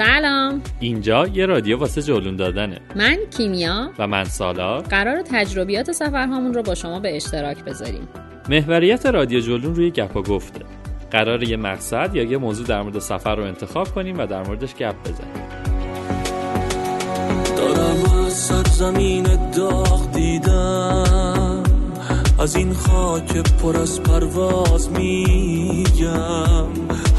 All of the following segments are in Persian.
سلام. اینجا یه رادیو واسه جلون دادنه. من کیمیا. و من سالار قرار تجربیات سفرهامون رو با شما به اشتراک بذاریم. محوریت رادیو جلون روی گپ و گفته قرار یه مقصد یا یه موضوع در مورد سفر رو انتخاب کنیم و در موردش گپ بزنیم. دارم از سرزمین داغ دیدم. از این خاک پر از پرواز میگم.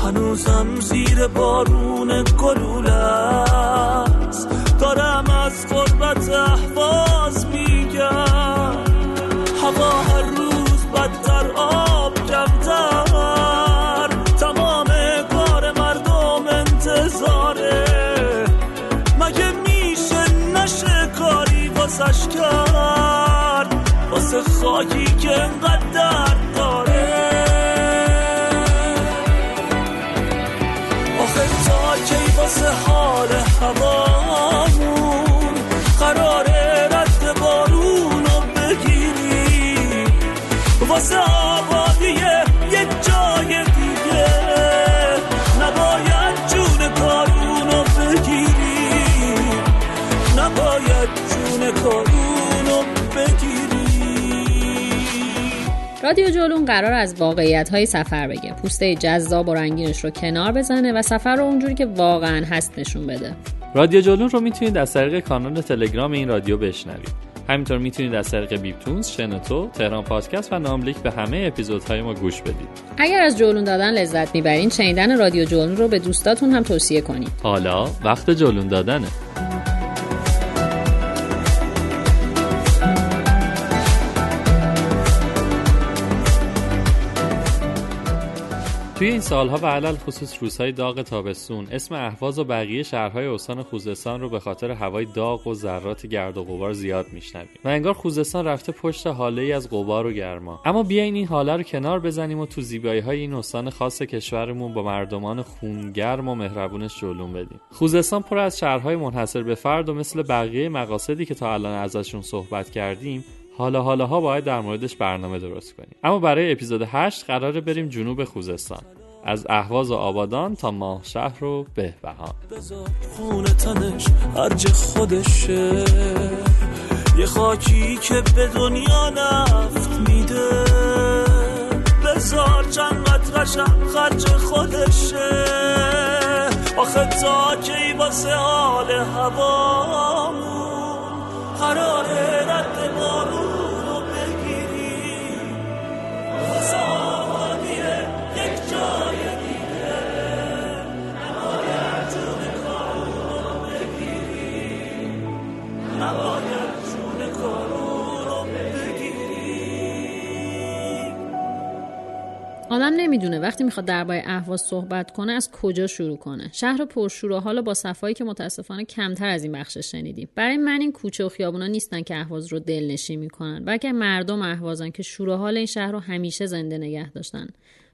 هنوزم زیر بارون گلوله است. دارم از غربت احواز میگم. هوا هر روز بدتر آب کمتر. تمام کار مردم انتظاره. مگه میشه نشه کاری واسش کرد؟ واسه خاکی که انقدر رادیو جولون قرار از واقعیت های سفر بگه پوسته جذاب و رنگینش رو کنار بزنه و سفر رو اونجوری که واقعا هست نشون بده رادیو جلون رو می‌تونید از طریق کانال تلگرام این رادیو بشنوید همینطور می‌تونید از طریق بیپتونز، شنوتو، تهران پادکست و ناملیک به همه اپیزودهای ما گوش بدید. اگر از جولون دادن لذت می‌برین شنیدن رادیو جولون رو به دوستاتون هم توصیه کنید حالا وقت جلون دادنه. توی این سالها و علل خصوص روزهای داغ تابستون اسم اهواز و بقیه شهرهای استان خوزستان رو به خاطر هوای داغ و ذرات گرد و غبار زیاد میشنویم. و انگار خوزستان رفته پشت حاله ای از غبار و گرما. اما بیاین این حاله رو کنار بزنیم و تو زیبایی های این استان خاص کشورمون با مردمان خونگرم و مهربونش جلوم بدیم. خوزستان پر از شهرهای منحصر به فرد و مثل بقیه مقاصدی که تا الان ازشون صحبت کردیم حالا حالا ها باید در موردش برنامه درست کنیم. اما برای اپیزود 8 قراره بریم جنوب خوزستان. از اهواز و آبادان تا ماه شهر و بهبهان. بذار خون تنش هرج خودشه. یه خاکی که به دنیا نفت میده. بذار چند قطرشم خرج خودشه. آخه تا کی واسه حال هوامون؟ قراره رد آدم نمی‌دونه. وقتی می‌خواد درباره اهواز صحبت کنه از کجا شروع کنه؟ شهر پرشور و حالا با صفایی که متاسفانه کمتر از این بخشش شنیدیم. برای من این کوچه و خیابونا نیستن که اهواز رو دلنشین می‌کنن بلکه مردم اهوازن که شور و حال این شهر رو همیشه زنده نگه داشتن.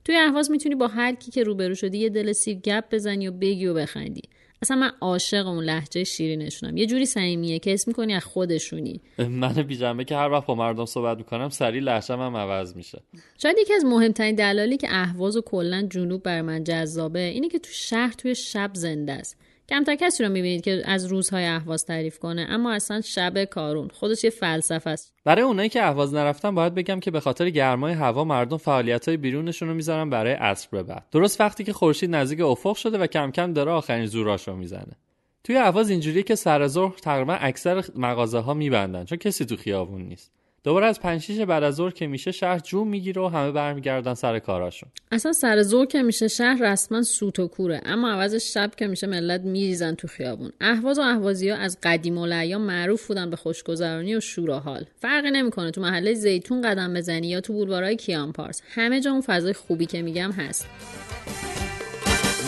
توی اهواز می‌تونی با هر کی که روبرو شدی یه دل سیر گپ بزنی و بگی و بخندی. اصلا من عاشق اون لحجه شیرینشونم. یه جوری صمیمیه که اسم می‌کنی از خودشونی. من بیجنبه که هر وقت با مردم صحبت می‌کنم سریع لحشم هم عوض میشه. شاید یکی از مهمترین دلالی که اهواز و کلا جنوب بر من جذابه اینه که تو شهر توی شب زنده است. کمتر کسی رو می‌بینید که از روزهای اهواز تعریف کنه اما اصلا شب کارون. خودش یه فلسفه است. برای اونایی که اهواز نرفتن باید بگم که به خاطر گرمای هوا مردم فعالیت های بیرونشون رو می‌ذارن برای عصر به بعد. درست وقتی که خورشید نزدیک افق شده و کم کم داره آخرین زوراش رو می‌زنه. توی اهواز اینجوریه که سر ظهر تقریبا اکثر مغازه ها میبندن چون کسی تو خیابون نیست. دوباره از پنج بعد از ظهر که میشه شهر جون می‌گیره و همه برمیگردن سر کاراشون. اصلا سر ظهر که میشه شهر رسما سوت و کوره اما عوضش شب که میشه ملت میریزن تو خیابون. اهواز و اهوازی ها از قدیم الایام معروف بودن به خوشگذرانی و شور و حال فرقی نمی‌کنه. تو محله زیتون قدم بزنی یا تو بولوارهای کیان پارس. همه جا اون فضای خوبی که میگم هست.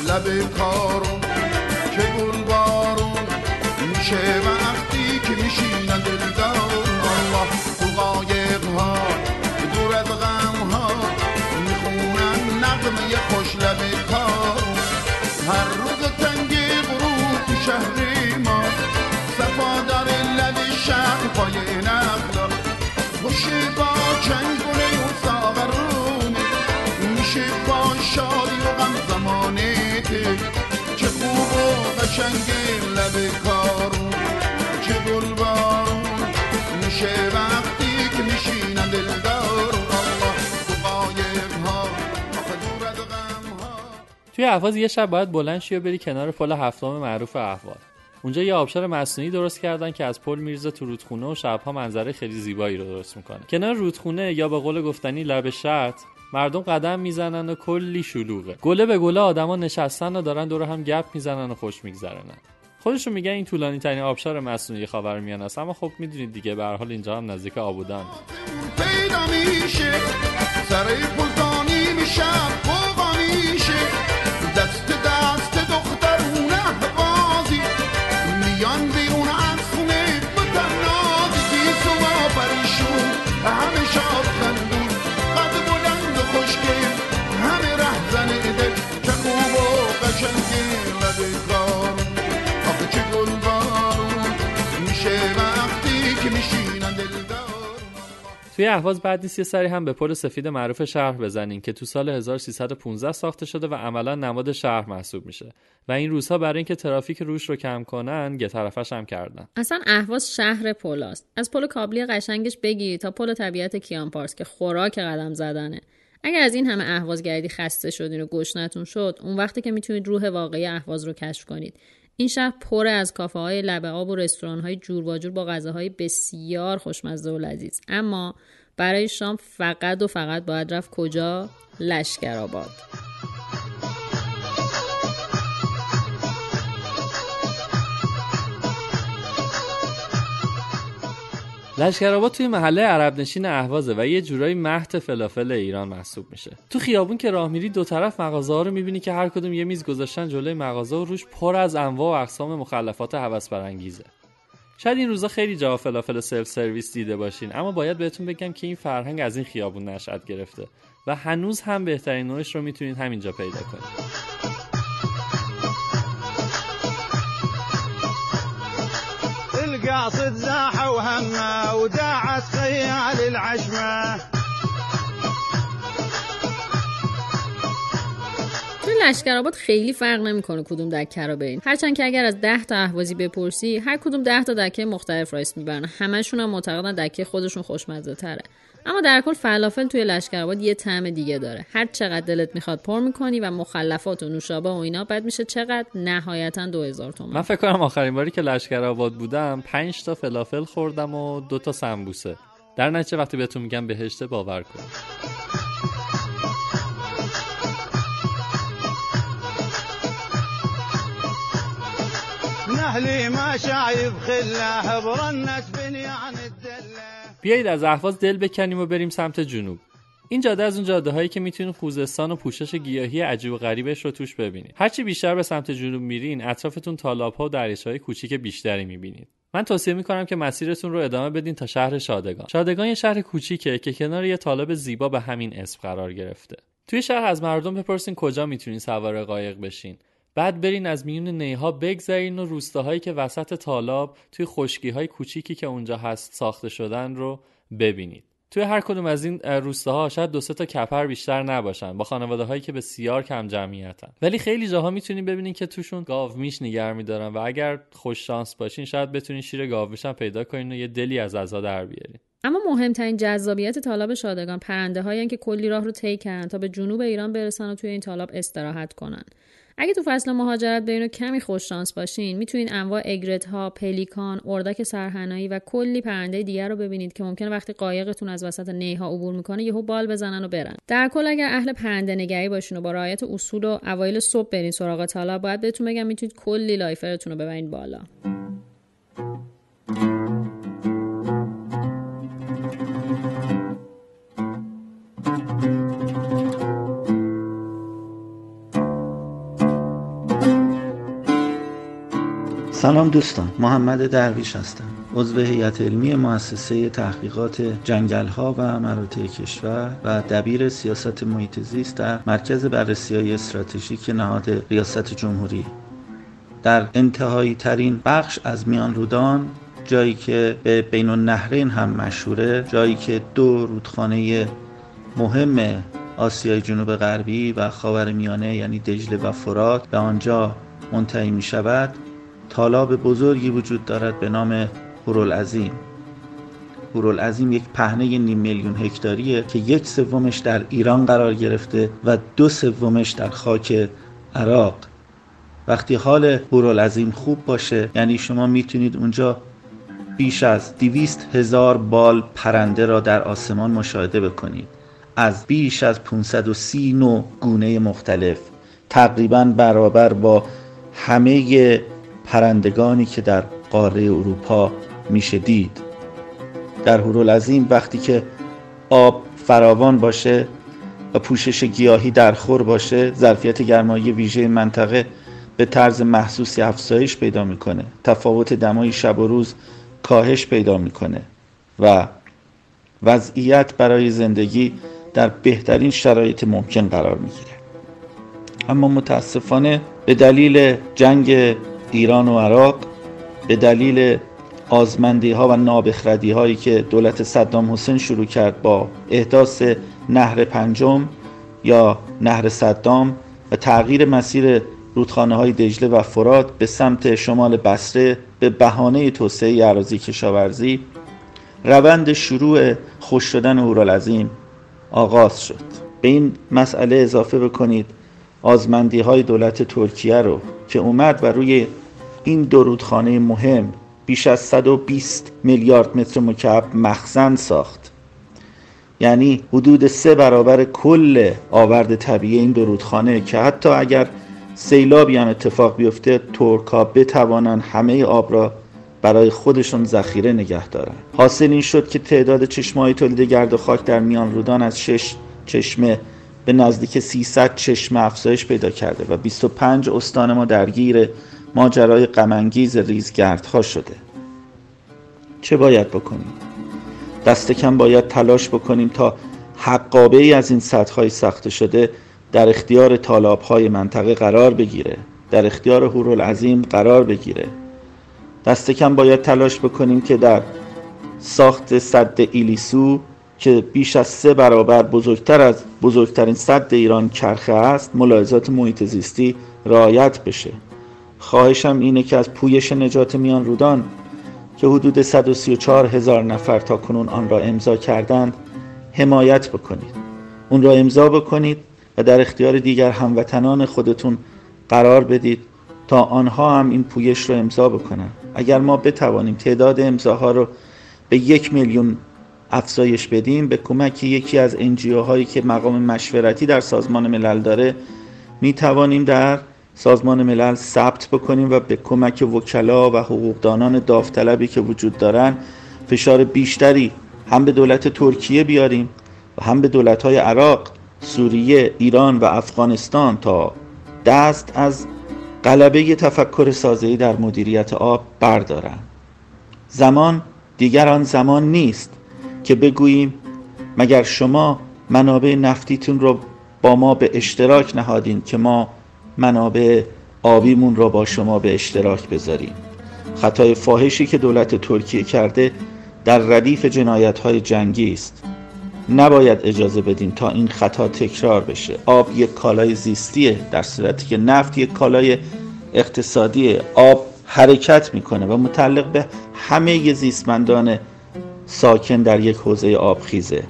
لب کارون که میشه قشنگ لب کارون چه گل میشه وقتی که الله تو ها ها توی اهواز یه شب باید بلند شی بری کنار پل هفتم معروف اهواز اونجا یه آبشار مصنوعی درست کردن که از پل میریزه تو رودخونه و شبها منظره خیلی زیبایی رو درست می‌کنه. کنار رودخونه یا به قول گفتنی لب شط مردم قدم می‌زنن و کلی شلوغه. گله به گله آدما نشستن و دارن دور هم گپ می‌زنن و خوش میگذرنن. خودشون میگن این طولانی ترین آبشار مصنوعی خاورمیانه است اما خب می‌دونید دیگه به هر حال اینجا هم نزدیک آبودان. پیدا میشه توی اهواز بعد نیست یه سری هم به پل سفید معروف شهر بزنین که تو سال 1315 ساخته شده و عملا نماد شهر محسوب میشه. و این روزها برای اینکه ترافیک روش رو کم کنن یه طرفش هم کردن. اصلا اهواز شهر پلاست از پل کابلی قشنگش بگی تا پل طبیعت کیان پارس که خوراک قدم زدنه. اگر از این همه اهواز گردی خسته شدین و گشنتون شد اون وقتی که می‌تونید روح واقعی اهواز رو کشف کنید. این شهر پر از کافه های لبه آب و رستوران های جور و جور با غذاهای بسیار خوشمزه و لذیذ. اما برای شام فقط و فقط باید رفت کجا؟ لشکرآباد لشکرآباد توی محله عرب نشین اهوازه و یه جورایی مهد فلافل ایران محسوب میشه. تو خیابون که راه میری دو طرف مغازه ها رو می‌بینی که هر کدوم یه میز گذاشتن جلوی مغازه و روش پر از انواع و اقسام مخلفات هوس برانگیزه شاید این روزا خیلی جا فلافل سلف سرویس دیده باشین اما باید بهتون بگم که این فرهنگ از این خیابون نشأت گرفته و هنوز هم بهترین نوعش رو می‌تونید همینجا پیدا کنید المقاصد زاحوا همه ودعت خيال العشمه لشکرآباد خیلی فرق نمی‌کنه کدوم دکه رو برین هرچند که اگر از ده تا اهوازی بپرسی هر کدوم ده تا دکه مختلف را اسم می‌برن. همشون هم معتقدن دکه خودشون خوشمزه تره اما در کل فلافل توی لشکرآباد یه طعم دیگه داره. هر چقدر دلت می‌خواد پر می‌کنی و مخلفات و نوشابه و اینا بعد میشه چقدر نهایتا 2000 تومن من فکر کنم آخرین باری که لشکرآباد بودم 5 تا فلافل خوردم و دو تا سمبوسه. در نتیجه وقتی بهتون میگم بهشته باور کنید. اهلي ما شايف خله برنت الدله بیایید از اهواز دل بکنیم و بریم سمت جنوب. این جاده از اون جاده هایی که می‌تونید خوزستان و پوشش گیاهی عجیب و غریبش رو توش ببینید. هرچی بیشتر به سمت جنوب میرین اطرافتون تالاب ها و دریاچه های کوچیک بیشتری می‌بینید. من توصیه می‌کنم که مسیرتون رو ادامه بدین تا شهر شادگان. شادگان یه شهر کوچیکه که کنار یه طالب زیبا به همین اسم قرار گرفته. توی شهر از مردم بپرسین کجا می‌تونین سوار قایق بشین. بعد برین از میون نیها بگذرین و روستاهایی که وسط تالاب توی خشکی های کوچیکی که اونجا هست ساخته شدن رو ببینید. توی هر کدوم از این روستاها شاید دو سه تا کپر بیشتر نباشن با خانواده هایی که بسیار کم جمعیتن. ولی خیلی جاها می‌تونین ببینین که توشون گاو میش نگه میدارن و اگر خوش شانس باشین شاید بتونین شیر گاو میشم پیدا کنین و یه دلی از عزا در بیارین. اما مهمترین جذابیت تالاب شادگان پرنده هایی که کلی راه رو طی کردن تا به جنوب ایران برسن و توی این تالاب استراحت کنن. اگه تو فصل مهاجرت برین و کمی خوش شانس باشین می‌تونین انواع egret ها، پلیکان، اردک سرحنایی و کلی پرنده دیگر رو ببینید که ممکنه وقتی قایقتون از وسط نیها عبور می‌کنه یهو بال بزنن و برن. در کل اگر اهل پرنده نگری باشین و با رعایت اصول و اوایل صبح برین سراغ تالاب باید بهتون بگم می‌تونید کلی lifer تون رو ببرین بالا. سلام دوستان محمد درویش هستم. عضو هیئت علمی مؤسسه تحقیقات جنگل ها و مراتع کشور و دبیر سیاست محیط زیست در مرکز بررسی های استراتژیک نهاد ریاست جمهوری. در انتهایی ترین بخش از میان رودان جایی که به بین النهرین هم مشهوره جایی که دو رودخانه مهم آسیای جنوب غربی و خاور میانه یعنی دجله و فرات به آنجا منتهی می شود تالاب بزرگی وجود دارد به نام هورالعظیم. هورالعظیم یک پهنه نیم میلیون هکتاریه که یک سومش در ایران قرار گرفته و دو سومش در خاک عراق. وقتی حال هورالعظیم خوب باشه یعنی شما می‌تونید اونجا بیش از دویست هزار بال پرنده را در آسمان مشاهده بکنید. از بیش از 530 نوع گونه مختلف. تقریبا برابر با همه پرندگانی که در قاره اروپا میشه دید. در هورالعظیم وقتی که آب فراوان باشه و پوشش گیاهی در خور باشه ظرفیت گرمایی ویژه منطقه به طرز محسوسی افزایش پیدا می‌کنه. تفاوت دمای شب و روز کاهش پیدا می‌کنه و وضعیت برای زندگی در بهترین شرایط ممکن قرار می‌گیره. اما متاسفانه به دلیل جنگ ایران و عراق به دلیل آزمندی ها و نابخردی هایی که دولت صدام حسین شروع کرد با احداث نهر پنجم یا نهر صدام و تغییر مسیر رودخانه های دجله و فرات به سمت شمال بسره به بهانه توسعه اراضی کشاورزی روند شروع خوش شدن هورالعظیم آغاز شد. به این مسئله اضافه بکنید آزمندی های دولت ترکیه رو که اومد و روی این دو رودخانه مهم بیش از 120 میلیارد متر مکعب مخزن ساخت. یعنی حدود سه برابر کل آورد طبیعی این دو رودخانه که حتی اگر سیلابی هم اتفاق بیفته ترکا بتوانند همه آب را برای خودشون ذخیره نگه دارن حاصل این شد که تعداد چشمه تولید گرد و خاک در میان رودان از 6 چشمه به نزدیک 300 چشمه افزایش پیدا کرده و 25 استان ما درگیر ماجرای غمانگیز ریزگردها شده. چه باید بکنیم؟ دست کم باید تلاش بکنیم تا حقابه ای از این سطح های ساخته شده در اختیار طالاب های منطقه قرار بگیره در اختیار هورالعظیم قرار بگیره. دست کم باید تلاش بکنیم که در ساخت صد ایلیسو که بیش از سه برابر بزرگتر از بزرگترین صد ایران کرخه است ملاحظات محیط زیستی رعایت بشه. خواهشم اینه که از پویش نجات میان رودان که حدود 134 هزار نفر تا کنون آن را امضا کردند حمایت بکنید. اون را امضا بکنید و در اختیار دیگر هموطنان خودتون قرار بدید تا آنها هم این پویش را امضا بکنند. اگر ما بتوانیم تعداد امضاها رو به یک میلیون افزایش بدیم به کمک یکی از انجیو هایی که مقام مشورتی در سازمان ملل داره می توانیم در سازمان ملل ثبت بکنیم و به کمک وکلا و حقوقدانان داوطلبی که وجود دارن فشار بیشتری هم به دولت ترکیه بیاریم و هم به دولت های عراق، سوریه، ایران و افغانستان تا دست از غلبه تفکر سازه‌ای در مدیریت آب بردارن. زمان دیگر آن زمان نیست. که بگوییم مگر شما منابع نفتیتون رو با ما به اشتراک نهادین که ما منابع آبیمون رو با شما به اشتراک بذاریم؟ خطای فاحشی که دولت ترکیه کرده در ردیف جنایت های جنگی است. نباید اجازه بدیم تا این خطا تکرار بشه. آب یک کالای زیستیه در صورتی که نفت یک کالای اقتصادیه. آب حرکت می‌کنه و متعلق به همه زیستمندان ساکن در یک حوزه آبخیزه.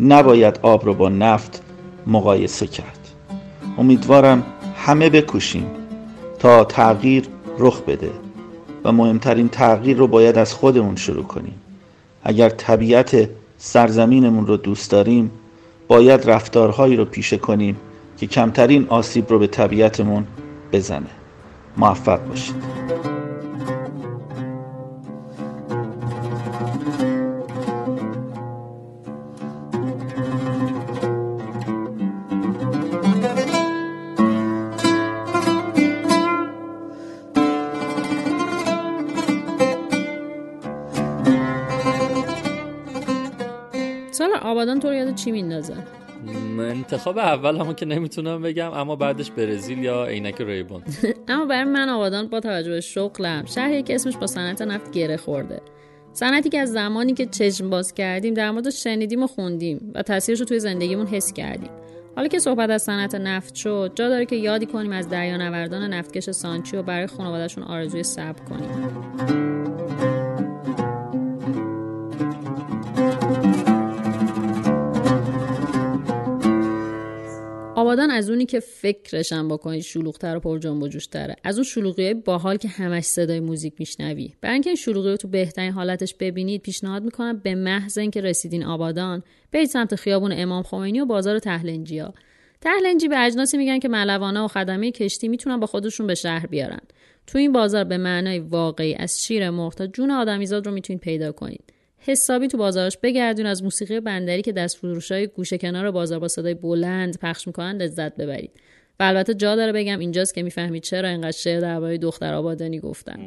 نباید آب رو با نفت مقایسه کرد. امیدوارم همه بکوشیم تا تغییر رخ بده و مهمترین تغییر رو باید از خودمون شروع کنیم. اگر طبیعت سرزمینمون رو دوست داریم باید رفتارهایی رو پیشه کنیم که کمترین آسیب رو به طبیعتمون بزنه. موفق باشید. چی میندازه انتخاب اول همون که نمی‌تونم بگم اما بعدش برزیل یا عینک ریبون. اما برای من آبادان با توجه به شغلم شهری که اسمش با صنعت نفت گره خورده. صنعتی که از زمانی که چشم باز کردیم در مورد شنیدیم و خوندیم و تاثیرش رو توی زندگیمون حس کردیم. حالا که صحبت از صنعت نفت شد جا داره که یادی کنیم از دریانوردان نفتکش سانچی و برای خانوادهشون آرزوی صبر کنیم. آبادان از اونی که فکرشم بکنید شلوغتر و پر جنب و جوشتره. از اون شلوغی باحال که همش صدای موزیک میشنوی. برای اینکه این شلوغی رو تو بهترین حالتش ببینید پیشنهاد می‌کنم به محض اینکه رسیدین آبادان برید سمت خیابون امام خمینی و بازار تهلنجیا تهلنجی به اجناسی میگن که ملوانه و خدمه کشتی می‌تونن با خودشون به شهر بیارن. تو این بازار به معنای واقعی از شیر مرغ تا جون آدمیزاد رو می‌تونید پیدا کنید. حسابی تو بازارش بگردون از موسیقی بندری که دست فروشای گوشه کنار بازار با صدای بلند پخش می‌کنن لذت ببرید. و البته جا داره بگم اینجاست که می‌فهمید چرا اینقدر شعر درباره دختر آبادانی گفتن.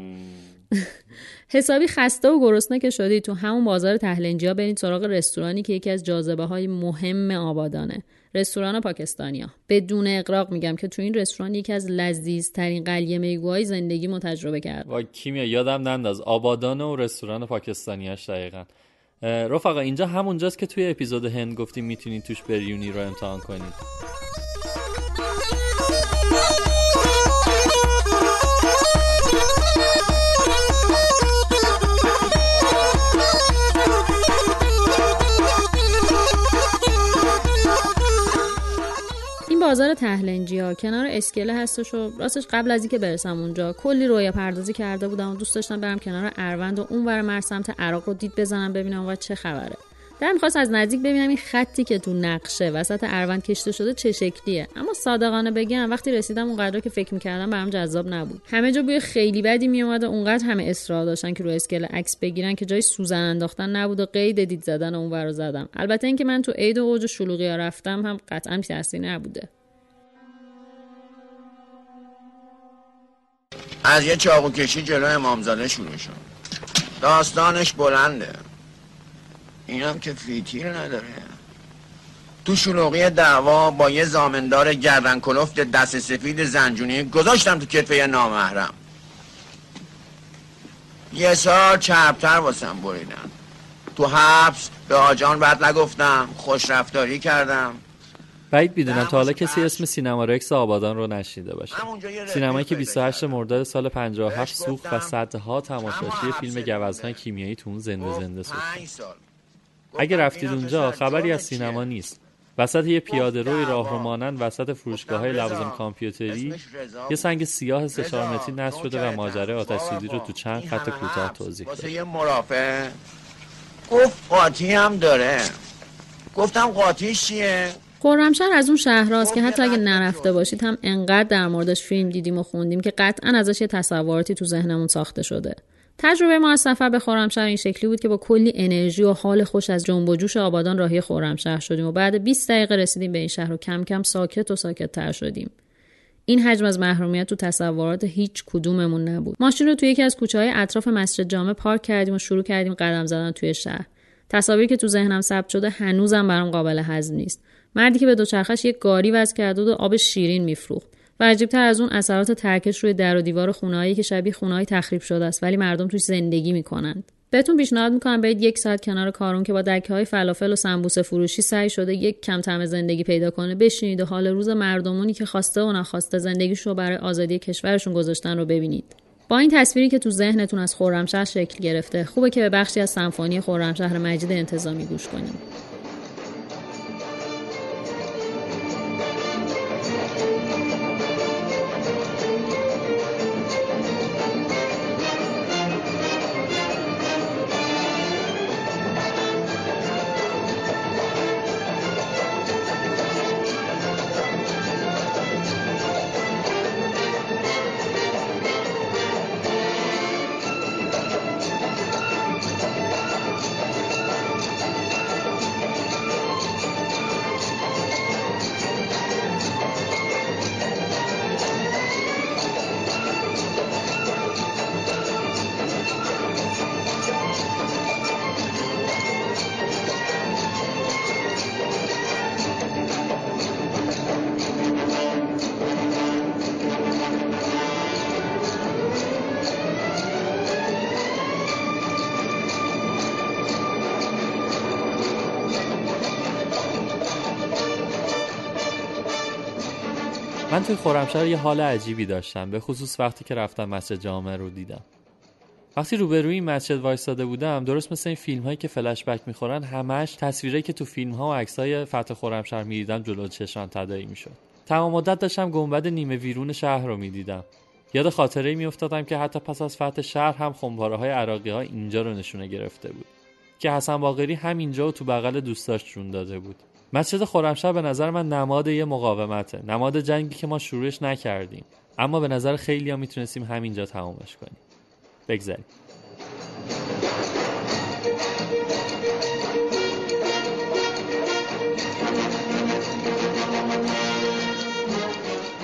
حسابی خسته و گرسنه که شدی تو همون بازار تهلنجیا برید سراغ رستورانی که یکی از جاذبه های مهم آبادانه. رستوران پاکستانیا. بدون اقراق میگم که تو این رستوران یکی از لذیذترین قلیه میگوهای زندگی تجربه کرد. و کیمیا یادم ننداز. آبادانه و رستوران پاکستانیاش دقیقا. رفقا اینجا همونجاست که توی اپیزود هند گفتیم می‌تونید توش بریونی رو امتحان کنید. بازار تهلنجی ها کنار اسکله هستش و راستش قبل از اینکه برسم اونجا کلی رویا پردازی کرده بودم و دوست داشتم برم کنار اروند و اون ور مر سمت عراق رو دید بزنم ببینم و چه خبره. در می‌خواست از نزدیک ببینم این خطی که تو نقشه وسط اروند کشته شده چه شکلیه. اما صادقانه بگم وقتی رسیدم اونقدر که فکر می‌کردم برام جذاب نبود. همه جا بوی خیلی بدی میومد و اونقدر همه اصرار داشتن که رو اسکل عکس بگیرن که جای سوزن انداختن نبود و قید دید زدن اون رو زدم. البته اینکه من تو عید و اوج رفتم هم قطعا تاثیر نبوده. از یه چاقو کشی جلو امامزاده شروع شد. داستانش بلنده. اینم که فیتیر نداره. تو شلوغی دعوا با یه زامندار گردن کلفت دست سفید زنجونی گذاشتم تو کتفه نامحرم. یه سال چربتر واسم بریدن. تو حبس به آجان بعد نگفتم خوش رفتاری کردم. بعید می‌دونم تا حالا کسی اسم سینما رکس آبادان رو نشیده باشه. سینمایی که 28 مرداد سال 57 سوخت و صدها تماشاچی فیلم گوزنهای کیمیایی تو اون زنده زنده سوخت اگه رفتید اونجا خبری از سینما نیست. وسط یه پیاده روی راه رو مانند وسط فروشگاه های لوازم کامپیوتری یه سنگ سیاه سه متری نصب شده و ماجرای آتش سوزی رو تو چند خط کوتاه توضیح واسه یه مرافع. گفت قاطی هم داره. گفتم قاطیش چیه؟ خرمشهر از اون شهرهاست که حتی اگه نرفته باشید هم انقدر در موردش فیلم دیدیم و خوندیم که قطعا ازش یه تصوراتی تو ذهنمون ساخته شده. تجربه ما از سفر به خرمشهر این شکلی بود که با کلی انرژی و حال خوش از جنب و جوش آبادان راهی خرمشهر شدیم و بعد 20 دقیقه رسیدیم به این شهر و کم کم ساکت و ساکت تر شدیم. این حجم از محرومیت تو تصورات هیچ کدوممون نبود. ماشین رو توی یکی از کوچه های اطراف مسجد جامع پارک کردیم و شروع کردیم قدم زدن توی شهر. تصاویری که تو ذهنم ثبت شده هنوزم برام قابل هضم نیست. مردی که به دوچرخش یک گاری وز کرده و آب شیرین میفروخت. و عجیبتر از اون اثرات ترکش روی در و دیوار خونهایی که شبیه خونهایی تخریب شده است ولی مردم توش زندگی می‌کنند. بهتون پیشنهاد می‌کنم برید یک ساعت کنار کارون که با دکه های فلافل و سمبوسه فروشی سعی شده یک کم طعم زندگی پیدا کنه. بشینید و حال روز مردمونی که خواسته و نخواسته زندگیش رو برای آزادی کشورشون گذاشتن رو ببینید. با این تصویری که تو ذهنتون از خرمشهر شکل گرفته خوبه که به بخشی از سمفونی خرمشهر مجید انتظامی گوش کنیم. من توی خرمشهر یه حال عجیبی داشتم به خصوص وقتی که رفتم مسجد جامعه رو دیدم. وقتی روبروی این مسجد وایستاده بودم درست مثل این فیلم هایی که فلش بک می‌خورن همش تصویری که تو فیلم ها و عکس های فتح خرمشهر می‌دیدم جلو چشم تداعی می‌شد. تمام مدت داشتم گنبد نیمه ویرون شهر رو می‌دیدم. یاد خاطره میافتادم که حتی پس از فتح شهر هم خمپاره های اینجا رو نشونه گرفته بود. که حسن باقری هم اینجا و تو بغل دوستاش جون داده بود. مسجد خرمشهر به نظر من نماد یه مقاومته. نماد جنگی که ما شروعش نکردیم. اما به نظر خیلی ها می‌تونستیم همینجا تمامش کنیم. بگذاریم.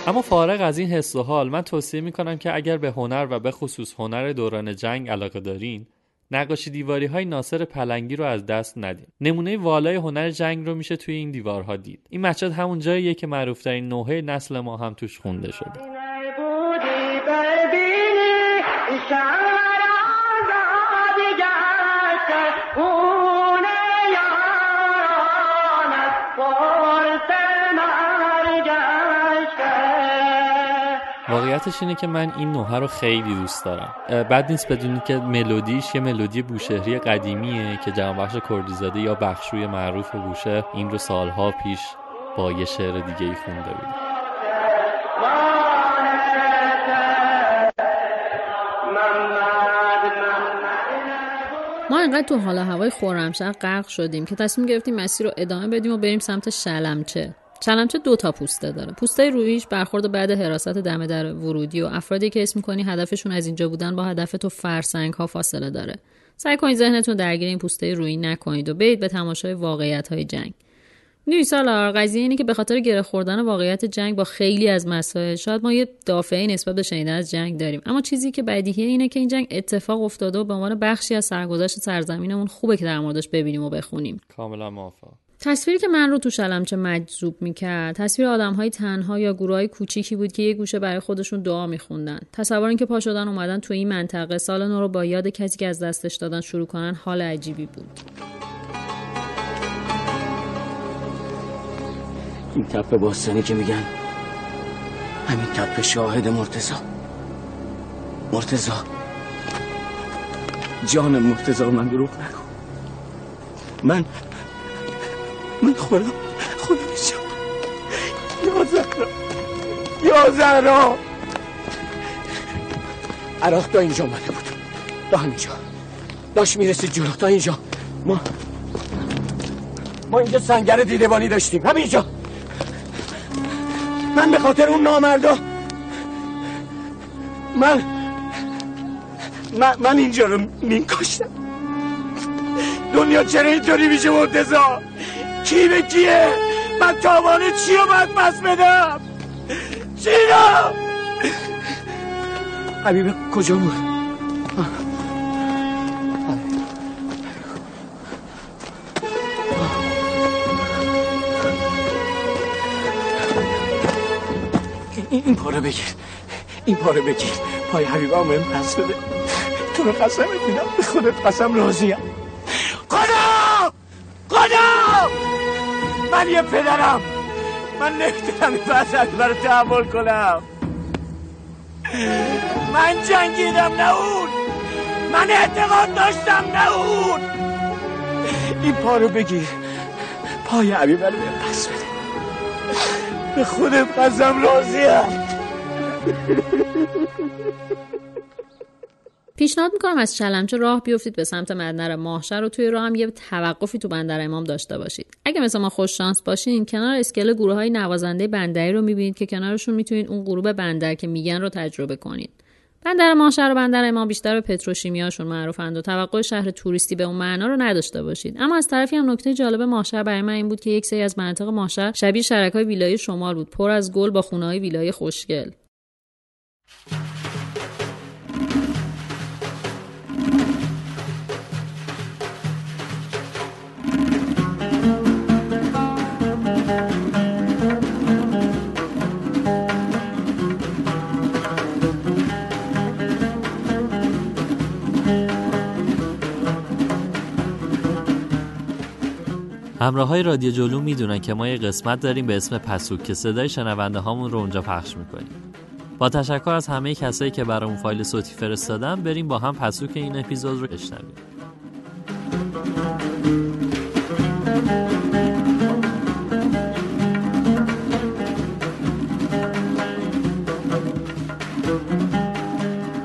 اما فارغ از این حس و حال من توصیه می‌کنم که اگر به هنر و به خصوص هنر دوران جنگ علاقه دارین نقاشی دیواری های ناصر پلنگی رو از دست ندین نمونه والای هنر جنگ رو میشه توی این دیوارها دید. این مسجد همون جاییه که معروفترین نوحه نسل ما هم توش خونده شده. واقعیتش اینه که من این نوحه رو خیلی دوست دارم. بد نیست بدونید که ملودیش یه ملودی بوشهری قدیمیه که جمع کردیزاده یا بخشوی معروف بوشه این رو سالها پیش با یه شعر دیگه ای خونده بود ما انقدر تو حال هوای خورمشهر غرق شدیم که تصمیم گرفتیم مسیر رو ادامه بدیم و بریم سمت شلمچه. چلمچه دو تا پوسته داره. پوسته رویش برخورد بعد حراست دم در ورودی و افرادی که اسم می‌کنی هدفشون از اینجا بودن با هدف تو فرسنگ ها فاصله داره. سعی کنید ذهنتون درگیر این پوسته روی نکنید و برید به تماشای واقعیت های جنگ نیوی سالار قضیه اینه که به خاطر گره خوردن واقعیت جنگ با خیلی از مسائل شاید ما یه دافعه نسبت به شنیدن از جنگ داریم. اما چیزی که بدیهیه اینه که این جنگ اتفاق افتاده و به عنوان بخشی از سرگذشت سرزمینمون خوبه که در موردش ببینیم و بخونیم. کاملا موافق تصویری که من رو تو شلمچه مجذوب می‌کرد تصویر آدم های تنها یا گروه های کوچیکی بود که یه گوشه برای خودشون دعا میخوندن. تصور اینکه پا شدن اومدن تو این منطقه سال نو رو با یاد کسی که از دستش دادن شروع کنن حال عجیبی بود. این تپه باستانی که میگن همین تپه شاهد مرتزا مرتزا جان مرتزا من دروغ نکن من من خدا خدا میشم یا زهرا یا زهرا. عراق تا اینجا اومده بود. تا همینجا. داشت می‌رسید جلو. تا اینجا. ما ما اینجا سنگر دیدبانی داشتیم. همینجا. من به خاطر اون نامردا من من, من اینجا رو کاشتم دنیا چرا اینطوری میشه مرتزا کی به کیه؟ من تاوان چی رو باید پس بدم؟ چینا؟ حبیب کجا بود؟ این, پاره بگیر. این پاره بگیر. پای حبیبم بهم پس بده. تو رو قسم میدم. به خودت قسم راضیم. خدا من یه پدرم. من نمی‌تونم این وسط برای تحمل کنم. من جنگیدم نه اون. من اعتقاد داشتم نه اون. این پا رو بگیر. پای حبیبه رو پس بده. به خودت قسم راضیم. پیشنهاد می‌کنم از چلمچه راه بیفتید به سمت مدنر ماهشر و توی راه هم یه توقفی تو بندر امام داشته باشید. اگه مثل ما خوش شانس باشین کنار اسکله گروه های نوازنده بندری رو می‌بینید که کنارشون می‌تونید اون غروب بندر که میگن رو تجربه کنید. بندر ماهشر و بندر امام بیشتر به پتروشیمیاشون معروفند و توقع شهر توریستی به اون معنا رو نداشته باشید. اما از طرفی هم نکته جالب ماهشر برای من این بود که یک سری از مناطق ماهشر شبیه شرک های ویلای شمال بود پر از گل با خونه های ویلای خوشگل. همراه های رادیو جلو می‌دونن که ما یه قسمت داریم به اسم پسوک که صدای شنونده هامون رو اونجا پخش می‌کنیم. با تشکر از همه کسایی که برامون فایل صوتی فرستادن بریم با هم پسوک این اپیزود رو بشنویم.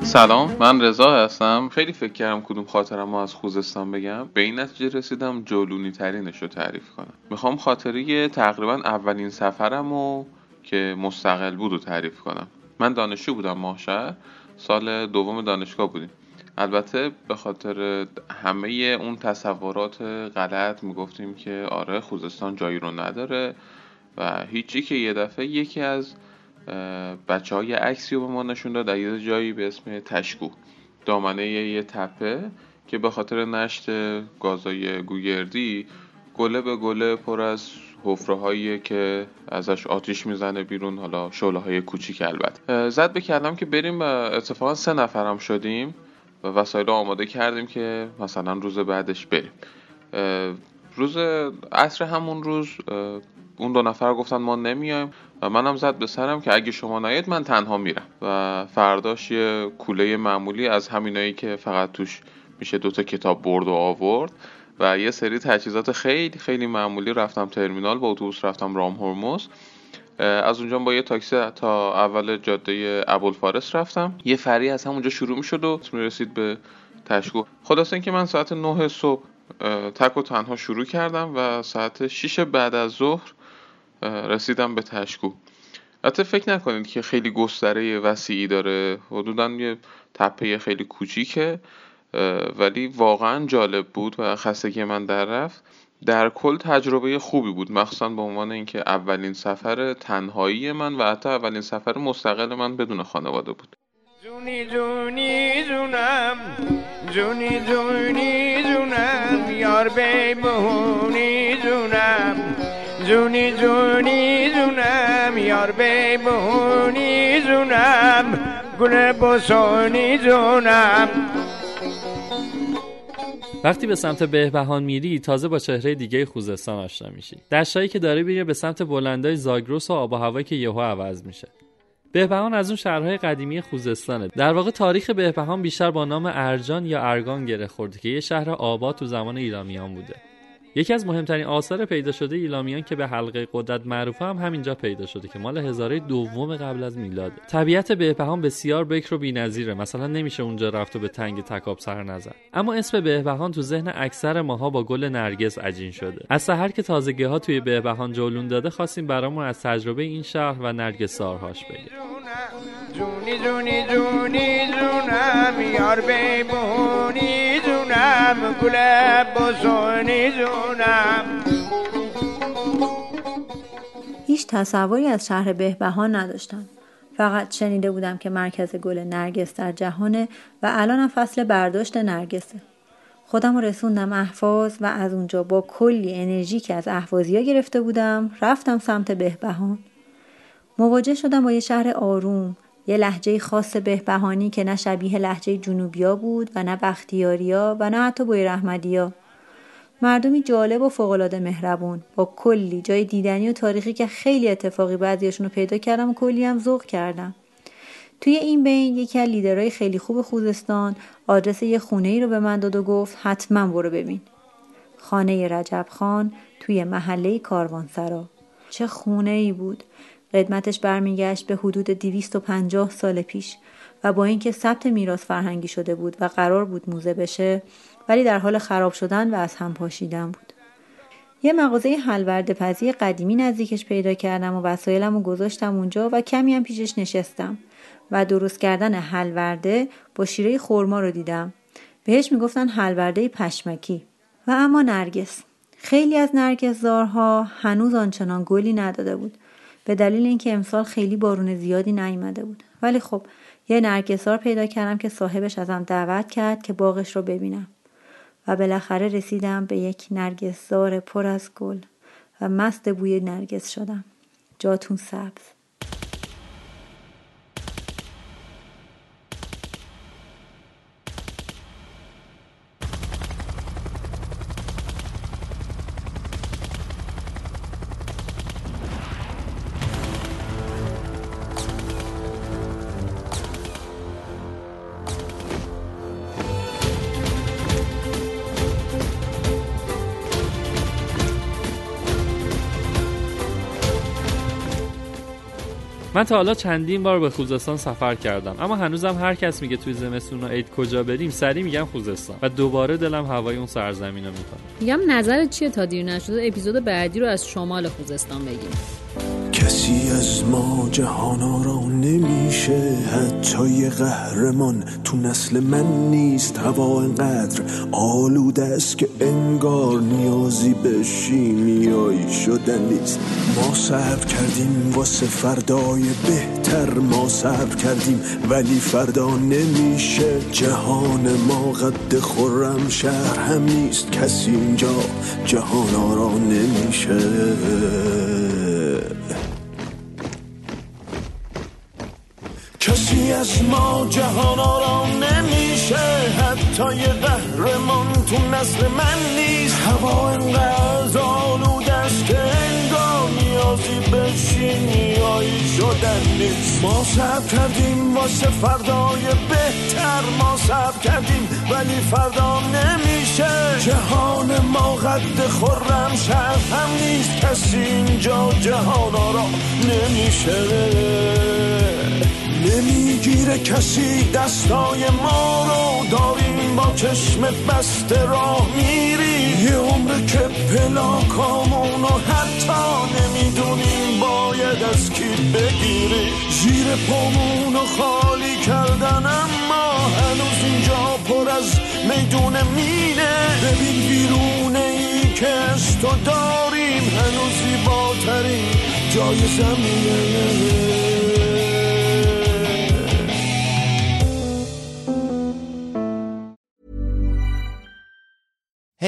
سلام من رضا هستم. خیلی فکر کردم کدوم خاطرم از خوزستان بگم. به این نتیجه رسیدم جلونی ترینش رو تعریف کنم. می‌خوام خاطره تقریبا اولین سفرم رو که مستقل بود رو تعریف کنم. من دانشجو بودم ماهشهر. سال دوم دانشگاه بودیم. البته به خاطر همه اون تصورات غلط می‌گفتیم که آره خوزستان جایی رو نداره و هیچی که یه دفعه یکی از بچه های عکسی رو به ما نشون داد. یه جایی به اسم تشکو. دامنه یه تپه که به خاطر نشت گازای گوگردی گله به گله پر از حفره هایی که ازش آتیش می‌زنه بیرون حالا شعله های کوچیک البته. زد به کلم که بریم اتفاقا سه نفرم شدیم و وسایل آماده کردیم که مثلا روز بعدش بریم. روز عصر همون روز اون دو نفر گفتن ما نمیایم و منم زد به سرم که اگه شما نیاید من تنها میرم. و فرداش یه کوله معمولی از همینایی که فقط توش میشه دوتا کتاب برد و آورد و یه سری تجهیزات خیلی خیلی معمولی رفتم ترمینال با اتوبوس رفتم رام هرمز. از اونجا با یه تاکسی تا اول جاده ابوالفارس رفتم. یه فری از همونجا شروع می‌شد و می‌رسید به تشکو. خلاصه اینکه من ساعت 9 صبح تک و تنها شروع کردم و ساعت 6 بعد از ظهر رسیدم به تشکو. حتی فکر نکنید که خیلی گستره وسیعی داره. حدودا یه تپه خیلی کوچیکه ولی واقعا جالب بود و خستگی من در رفت. در کل تجربه خوبی بود. مخصوصا به عنوان اینکه اولین سفر تنهایی من و حتی اولین سفر مستقل من بدون خانواده بود. جونی جونی جونم. جونی جونی جونم. یار بیمونی جونم. جونی جونی جونم یار بیمونی جونم گل بسونی جونم. وقتی به سمت بهبهان میری تازه با چهره دیگه خوزستان آشنا میشی. دشتایی که داره میره به سمت بلندای زاگرس و آب و هوایی که یهو عوض میشه. بهبهان از اون شهرهای قدیمی خوزستانه. در واقع تاریخ بهبهان بیشتر با نام ارجان یا ارگان گره خورده که یه شهر آباد تو زمان ایرامیان بوده. یکی از مهمترین آثار پیدا شده ایلامیان که به حلقه قدرت معروفه هم همینجا پیدا شده که مال هزاره دوم قبل از میلاده طبیعت بهبهان بسیار بکر و بی‌نظیره. مثلا نمیشه اونجا رفت و به تنگ تکاب سر نزد. اما اسم بهبهان تو ذهن اکثر ماها با گل نرگس عجین شده. از سحر که تازگی ها توی بهبهان جولون داده خواستیم برامون از تجربه این شهر و نرگس سارهاش بگه جونی جونی جونی جونم یار بیبونی جونم گل بزونی جونم. هیچ تصوری از شهر بهبهان نداشتم. فقط شنیده بودم که مرکز گل نرگس در جهانه و الانم فصل برداشت نرگسه. خودم رو رسوندم احواز و از اونجا با کلی انرژی که از احوازیا گرفته بودم رفتم سمت بهبهان. مواجه شدم با یه شهر آروم یه لحجه خاص بهبهانی که نه شبیه لحجه جنوبیا بود و نه بختیاریا و نه حتی بوی رحمدیا مردمی جالب و فوقالعاده مهربون. با کلی جای دیدنی و تاریخی که خیلی اتفاقی بعضیاشون رو پیدا کردم و کلی هم ذوق کردم. توی این بین یکی از لیدرهای خیلی خوب خوزستان آدرس یه خونه ای رو به من داد و گفت حتما برو ببین. خانه رجب خان توی محله کاروانسرا. چه خونه ای بود؟ قدمتش برمیگشت به حدود 250 سال پیش و با اینکه ثبت میراث فرهنگی شده بود و قرار بود موزه بشه ولی در حال خراب شدن و از هم پاشیدن بود. یه مغازه حلورده پزی قدیمی نزدیکش پیدا کردم و وسایلم رو گذاشتم اونجا و کمی هم پیشش نشستم و درست کردن حلورده با شیره خورما رو دیدم. بهش می‌گفتن حلورده پشمکی. و اما نرگس. خیلی از نرگس زارها هنوز آنچنان گلی نداده بود. به دلیل اینکه امسال خیلی بارون زیادی نیامده بود. ولی خب یه نرگسار پیدا کردم که صاحبش ازم دعوت کرد که باغش رو ببینم. و بالاخره رسیدم به یک نرگسزار پر از گل و مست بوی نرگس شدم. جاتون سبز. من تا حالا چندین بار به خوزستان سفر کردم اما هنوزم هر کس میگه توی زمستون و عید کجا بریم سری میگم خوزستان و دوباره دلم هوای اون سرزمین رو می‌کنه. میگم نظرت چیه تا دیر نشده؟ اپیزود بعدی رو از شمال خوزستان بگیم. کسی از ما جهانا را نمیشه. حتی یه قهرمان تو نسل من نیست. هوا انقدر آلوده است که انگار نیازی به شیمیایی شدن نیست. ما صبر کردیم واسه فردای بهتر. ما صبر کردیم ولی فردا نمیشه. جهان ما قد خورم شهر هم نیست کسی اینجا جهانا را نمیشه. کسی از ما جهانا را نمیشه حتی یه قهرمان تو نسل من نیست. هوا انقدر آلوده به شیمیایی شدن نیست. ما صبر کردیم واسه فردای بهتر ما صبر کردیم ولی فردا نمیشه. جهان ما قد خورم شهر هم نیست. کسی اینجا جهانا را نمیشه. نمی‌گیره کسی دستای ما رو. داریم با چشم بسته راه میری یه عمر که پلاکامونو حتی نمی‌دونیم باید از کی بگیری؟ زیر پامونو خالی کردن اما هنوز اینجا پر از میدون مینه. ببین بیرونه ای که از تو داریم هنوز زیباترین جای زمینه.